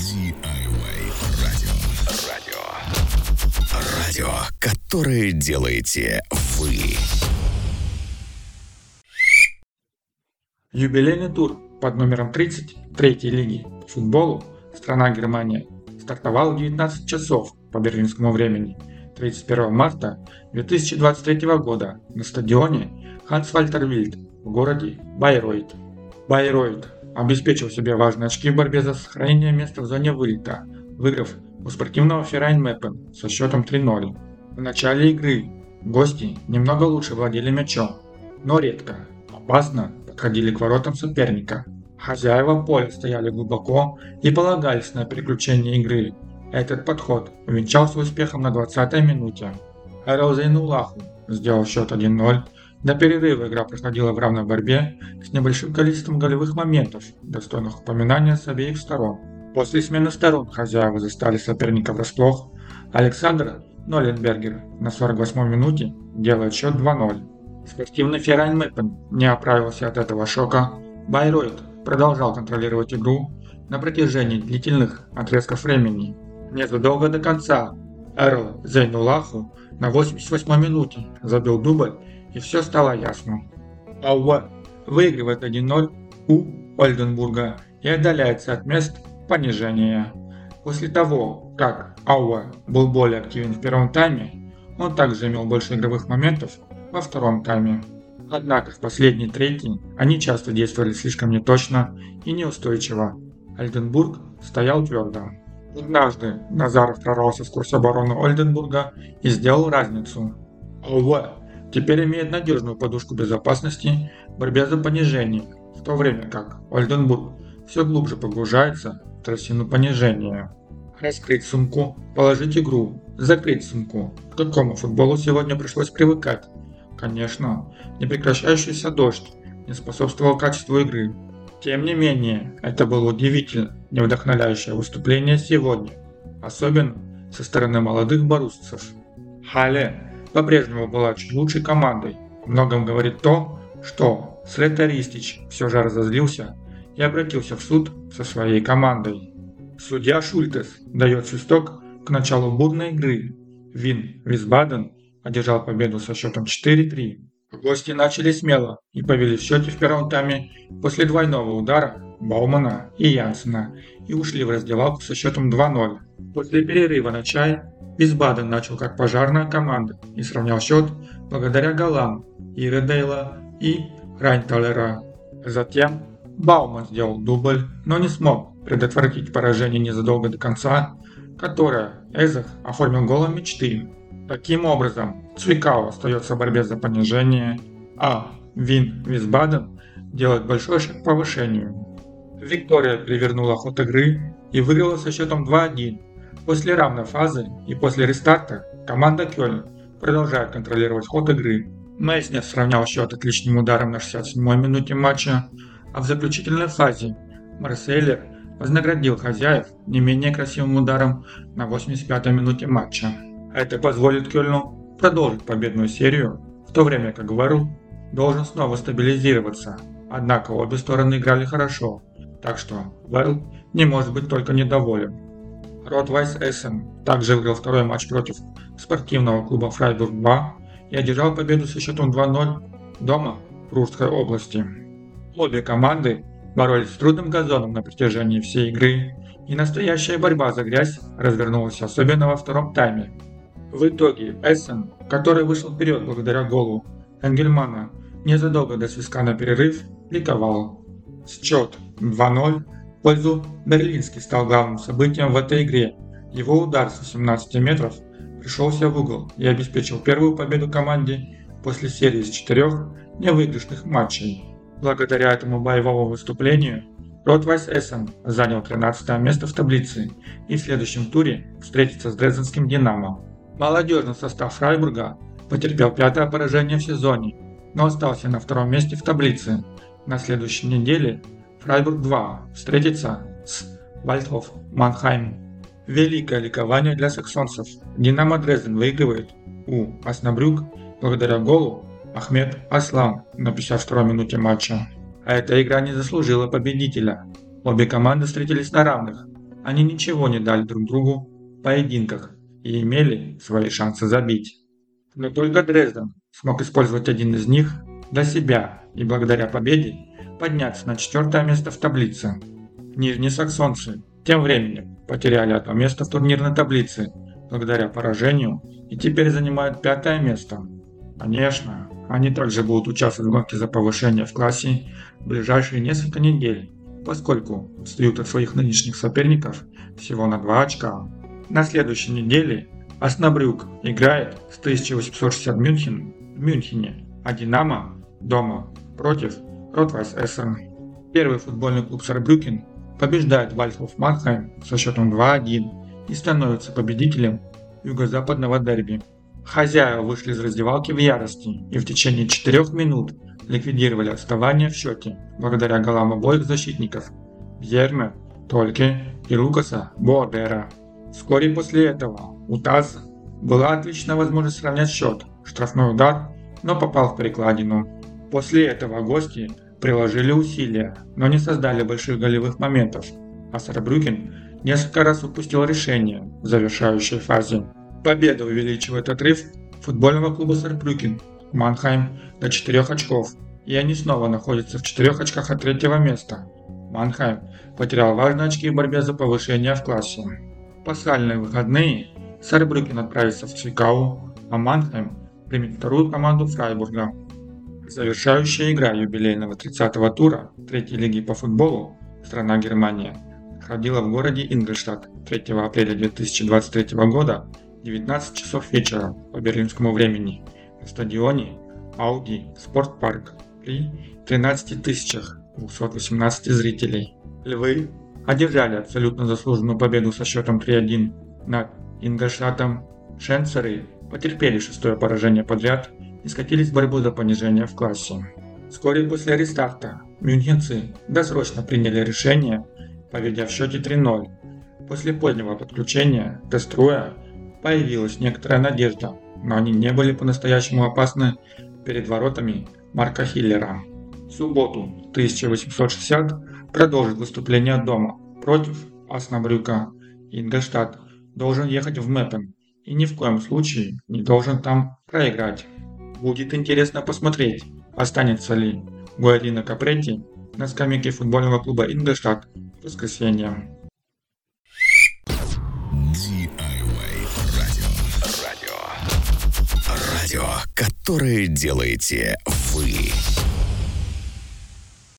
DIY радио. Радио. Радио, которое делаете вы. Юбилейный тур под номером 30 третьей лиги по футболу страна Германия стартовал в 19 часов по берлинскому времени 31 марта 2023 года на стадионе Ханс Вальтер Вильд в городе Байройт. Байройт обеспечил себе важные очки в борьбе за сохранение места в зоне вылета, выиграв у спортивного Феррайн Мэппен со счетом 3-0. В начале игры гости немного лучше владели мячом, но редко, опасно подходили к воротам соперника. Хозяева поля стояли глубоко и полагались на переключение игры. Этот подход увенчался успехом на 20-й минуте. Эрл Зейнулаху сделал счет 1-0, до перерыва игра проходила в равной борьбе с небольшим количеством голевых моментов, достойных упоминания с обеих сторон. После смены сторон хозяева застали соперника врасплох. Александр Ноленбергер на 48-й минуте делает счет 2-0. Спортивный Феррайн Мэппен не оправился от этого шока. Байройт продолжал контролировать игру на протяжении длительных отрезков времени. Незадолго до конца Эрл Зейнулаху на 88-й минуте забил дубль и все стало ясно. Ауа выигрывает 1-0 у Ольденбурга и отдаляется от мест понижения. После того, как Ауа был более активен в первом тайме, он также имел больше игровых моментов во втором тайме. Однако в последней трети они часто действовали слишком неточно и неустойчиво. Ольденбург стоял твердо. Однажды Назаров прорвался сквозь оборону Ольденбурга и сделал разницу. Ауа теперь имеет надежную подушку безопасности в борьбе за понижение, в то время как Ольденбург все глубже погружается в трясину понижения. Раскрыть сумку, положить игру, закрыть сумку. К какому футболу сегодня пришлось привыкать? Конечно, непрекращающийся дождь не способствовал качеству игры. Тем не менее, это было удивительно не вдохновляющее выступление сегодня, особенно со стороны молодых боруссов. Хале по-прежнему была чуть лучшей командой. Многом говорит то, что Слета Ристич все же разозлился и обратился в суд со своей командой. Судья Шультес дает свисток к началу бурной игры. Вин Висбаден одержал победу со счетом 4-3. Гости начали смело и повели в счете в первом тайме после двойного удара Баумана и Янсена и ушли в раздевалку со счетом 2-0. После перерыва на чай Висбаден начал как пожарная команда и сравнял счет благодаря голам Иредейла и Райнталера. Затем Бауман сделал дубль, но не смог предотвратить поражение незадолго до конца, которое Эзах оформил голом мечты. Таким образом, Цвикау остается в борьбе за понижение, а Вин Висбаден делает большой шаг к повышению. Виктория перевернула ход игры и выиграла со счетом 2-1 После равной фазы и после рестарта команда Кёльн продолжает контролировать ход игры. Мейснер сравнял счет отличным ударом на 67-й минуте матча, а в заключительной фазе Марселер вознаградил хозяев не менее красивым ударом на 85-й минуте матча. Это позволит Кёльну продолжить победную серию, в то время как Варл должен снова стабилизироваться. Однако обе стороны играли хорошо, так что Варл не может быть только недоволен. Ротвайс Эссен также выиграл второй матч против спортивного клуба Фрайбург-2 и одержал победу со счетом 2-0 дома в Рурской области. Обе команды боролись с трудным газоном на протяжении всей игры, и настоящая борьба за грязь развернулась особенно во втором тайме. В итоге Эссен, который вышел вперед благодаря голу Энгельмана незадолго до свистка на перерыв, ликовал. Счет 2-0 пользу Берлинский стал главным событием в этой игре. Его удар с 18 метров пришелся в угол и обеспечил первую победу команде после серии из четырех невыигрышных матчей. Благодаря этому боевому выступлению Ротвайс Эссен занял 13 место в таблице и в следующем туре встретится с Дрезденским Динамо. Молодежный состав Фрайбурга потерпел пятое поражение в сезоне, но остался на втором месте в таблице. На следующей неделе Фрайбург 2 встретится с Вальдхоф Манхайм. Великое ликование для саксонцев. Динамо Дрезден выигрывает у Оснабрюк благодаря голу Ахмед Аслан на 52 минуте матча. А эта игра не заслужила победителя. Обе команды встретились на равных. они ничего не дали друг другу в поединках и имели свои шансы забить. Но только Дрезден смог использовать один из них для себя и благодаря победе подняться на четвертое место в таблице. Нижние саксонцы тем временем потеряли одно место в турнирной таблице благодаря поражению и теперь занимают пятое место. Конечно, они также будут участвовать в гонке за повышение в классе в ближайшие несколько недель, поскольку отстают от своих нынешних соперников всего на 2 очка. На следующей неделе Оснабрюк играет с 1860 Мюнхен в Мюнхене, а Динамо дома против Ротвайс Эссен. Первый футбольный клуб Сарбрюкен побеждает Вальхоф Манхайм со счетом 2-1 и становится победителем юго-западного дерби. Хозяева вышли из раздевалки в ярости и в течение 4 минут ликвидировали отставание в счете благодаря голам обоих защитников Бьерме, Тольке и Лукаса Боадера. Вскоре после этого у ТАЗ была отличная возможность сравнять счет, штрафной удар, но попал в перекладину. После этого гости приложили усилия, но не создали больших голевых моментов, а Сарбрюкен несколько раз упустил решение в завершающей фазе. Победа увеличивает отрыв футбольного клуба Сарбрюкен Манхайм до 4 очков, и они снова находятся в 4 очках от третьего места. Манхайм потерял важные очки в борьбе за повышение в классе. Пасхальные выходные Сарбрюкен отправится в Цвикау, а Манхайм примет вторую команду Фрайбурга. Завершающая игра юбилейного 30-го тура третьей лиги по футболу страна Германия проходила в городе Ингольштадт 3 апреля 2023 года 19 часов вечера по берлинскому времени на стадионе Audi Спортпарк при 13 218 зрителей. Львы одержали абсолютно заслуженную победу со счетом 3-1 над Ингольштадтом. Шенцеры потерпели шестое поражение подряд и скатились в борьбу за понижение в классе. Вскоре после рестарта мюнхенцы досрочно приняли решение, поведя в счете 3-0. После позднего подключения Теструя появилась некоторая надежда, но они не были по-настоящему опасны перед воротами Марка Хиллера. В субботу 1860 продолжит выступление дома против Аснабрюка. Ингольштадт должен ехать в Мэппен и ни в коем случае не должен там проиграть. Будет интересно посмотреть, останется ли Гуарина Капретти на скамейке футбольного клуба Ингольштадт в воскресенье. Радио, которое делаете вы.